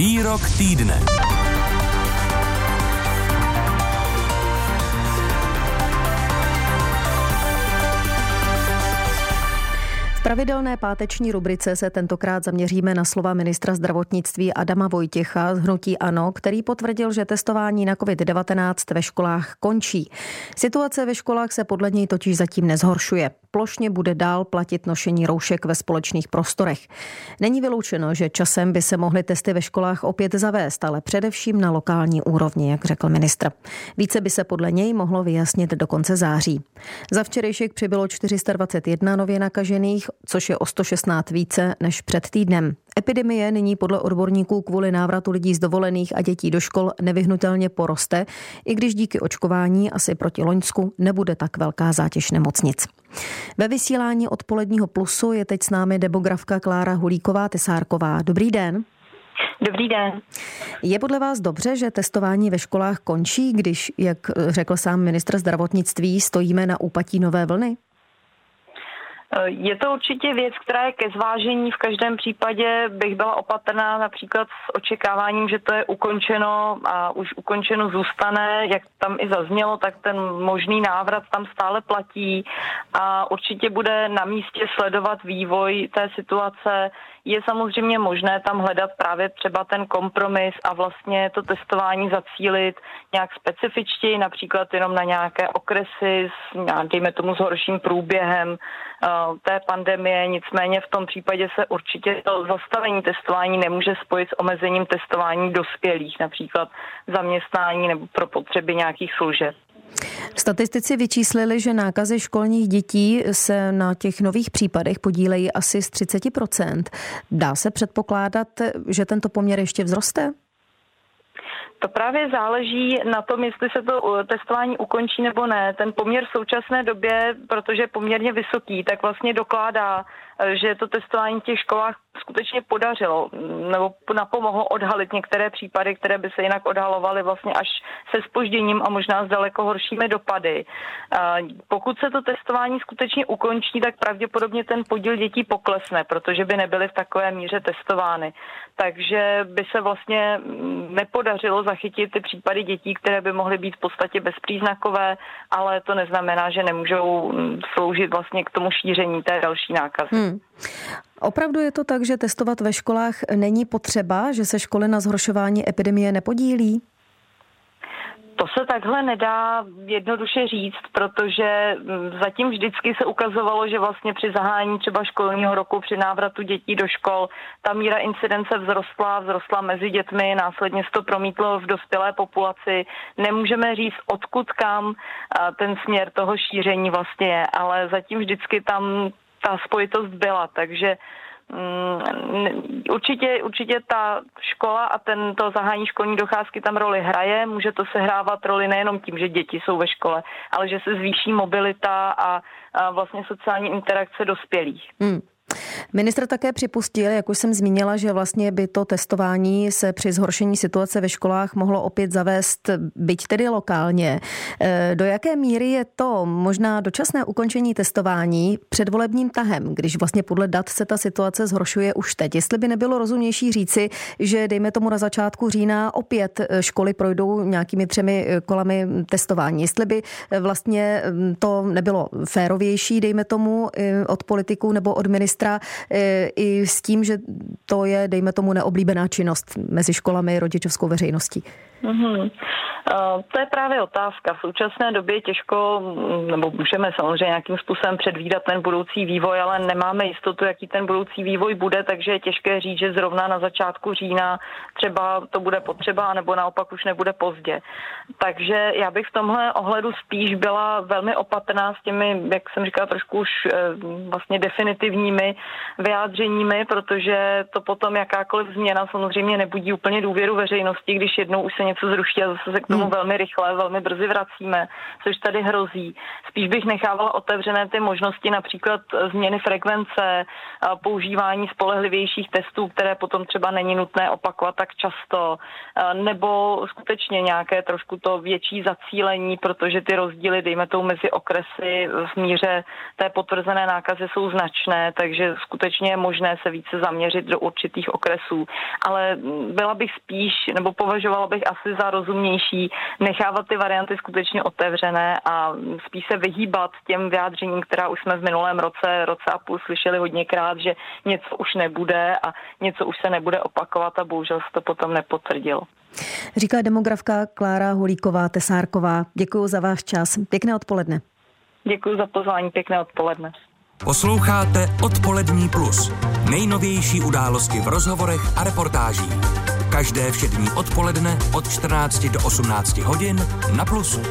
Výrok týdne. V pravidelné páteční rubrice se tentokrát zaměříme na slova ministra zdravotnictví Adama Vojtěcha z Hnutí Ano, který potvrdil, že testování na COVID-19 ve školách končí. Situace ve školách se podle něj totiž zatím nezhoršuje. Plošně bude dál platit nošení roušek ve společných prostorech. Není vyloučeno, že časem by se mohly testy ve školách opět zavést, ale především na lokální úrovni, jak řekl ministr. Více by se podle něj mohlo vyjasnit do konce září. Za včerejšek přibylo 421 nově nakažených, což je o 116 více než před týdnem. Epidemie nyní podle odborníků kvůli návratu lidí z dovolených a dětí do škol nevyhnutelně poroste, i když díky očkování asi proti Loňsku nebude tak velká zátěž nemocnic. Ve vysílání odpoledního plusu je teď s námi demografka Klára Hulíková-Tesárková. Dobrý den. Dobrý den. Je podle vás dobře, že testování ve školách končí, když, jak řekl sám ministr zdravotnictví, stojíme na úpatí nové vlny? Eh, je to určitě věc, která je ke zvážení. V každém případě bych byla opatrná například s očekáváním, že to je ukončeno a už ukončeno zůstane. Jak tam i zaznělo, tak ten možný návrat tam stále platí a určitě bude na místě sledovat vývoj té situace. Je samozřejmě možné tam hledat právě třeba ten kompromis a vlastně to testování zacílit nějak specifičtěji, například jenom na nějaké okresy s, dejme tomu, s horším průběhem Eh, té pandemie, nicméně v tom případě se určitě to zastavení testování nemůže spojit s omezením testování dospělých, například zaměstnání nebo pro potřeby nějakých služeb. Statistici vyčíslili, že nákazy školních dětí se na těch nových případech podílejí asi z 30% Dá se předpokládat, že tento poměr ještě vzroste? To právě záleží na tom, jestli se to uh, testování ukončí nebo ne. Ten poměr v současné době, protože je poměrně vysoký, tak vlastně dokládá, že to testování v těch školách skutečně podařilo nebo napomohlo odhalit některé případy, které by se jinak odhalovaly vlastně až se spožděním a možná s daleko horšími dopady. Pokud se to testování skutečně ukončí, tak pravděpodobně ten podíl dětí poklesne, protože by nebyly v takové míře testovány. Takže by se vlastně nepodařilo zachytit ty případy dětí, které by mohly být v podstatě bezpříznakové, ale to neznamená, že nemůžou sloužit vlastně k tomu šíření té další nákazy. Hmm. Opravdu je to tak, že testovat ve školách není potřeba, že se školy na zhoršování epidemie nepodílí? To se takhle nedá jednoduše říct, protože mm, zatím vždycky se ukazovalo, že vlastně při zahájení třeba školního roku, při návratu dětí do škol, ta míra incidence vzrostla, vzrostla mezi dětmi, následně se to promítlo v dospělé populaci. Nemůžeme říct, odkud kam ten směr toho šíření vlastně je, ale zatím vždycky tam ta spojitost byla, takže mm, určitě, určitě ta škola a tento zahání školní docházky tam roli hraje. Může to sehrávat roli nejenom tím, že děti jsou ve škole, ale že se zvýší mobilita a, a vlastně sociální interakce dospělých. Hmm. Ministr také připustil, jak už jsem zmínila, že vlastně by to testování se při zhoršení situace ve školách mohlo opět zavést, byť tedy lokálně. E, do jaké míry je to možná dočasné ukončení testování předvolebním tahem, když vlastně podle dat se ta situace zhoršuje už teď? Jestli by nebylo rozumnější říci, že dejme tomu na začátku října opět školy projdou nějakými třemi kolami testování. Jestli by vlastně to nebylo férovější, dejme tomu, od politiků nebo od ministra, ministra e, i s tím, že to je, dejme tomu, neoblíbená činnost mezi školami, rodičovskou veřejností. Mm-hmm. To je právě otázka. V současné době těžko, nebo můžeme samozřejmě nějakým způsobem předvídat ten budoucí vývoj, ale nemáme jistotu, jaký ten budoucí vývoj bude, takže je těžké říct, že zrovna na začátku října třeba to bude potřeba, nebo naopak už nebude pozdě. Takže já bych v tomhle ohledu spíš byla velmi opatrná s těmi, jak jsem říkala, trošku už eh, vlastně definitivními vyjádřeními, protože to potom jakákoliv změna samozřejmě nebudí úplně důvěru veřejnosti, když jednou už se něco zruší a zase se tomu hmm. velmi rychle, velmi brzy vracíme, což tady hrozí. Spíš bych nechávala otevřené ty možnosti například změny frekvence, používání spolehlivějších testů, které potom třeba není nutné opakovat tak často, nebo skutečně nějaké trošku to větší zacílení, protože ty rozdíly, dejme tomu mezi okresy v míře té potvrzené nákazy jsou značné, takže takže skutečně je možné se více zaměřit do určitých okresů. Ale byla bych spíš, nebo považovala bych asi za rozumnější nechávat ty varianty skutečně otevřené a spíš se vyhýbat těm vyjádřením, která už jsme v minulém roce, roce a půl slyšeli hodněkrát, že něco už nebude a něco už se nebude opakovat a bohužel se to potom nepotvrdilo. Říká demografka Klára Hulíková Tesárková. Děkuji za váš čas. Pěkné odpoledne. Děkuji za pozvání, pěkné odpoledne. Posloucháte Odpolední plus. Nejnovější události v rozhovorech a reportážích. Každé všední odpoledne od 14 do 18 hodin na Plusu.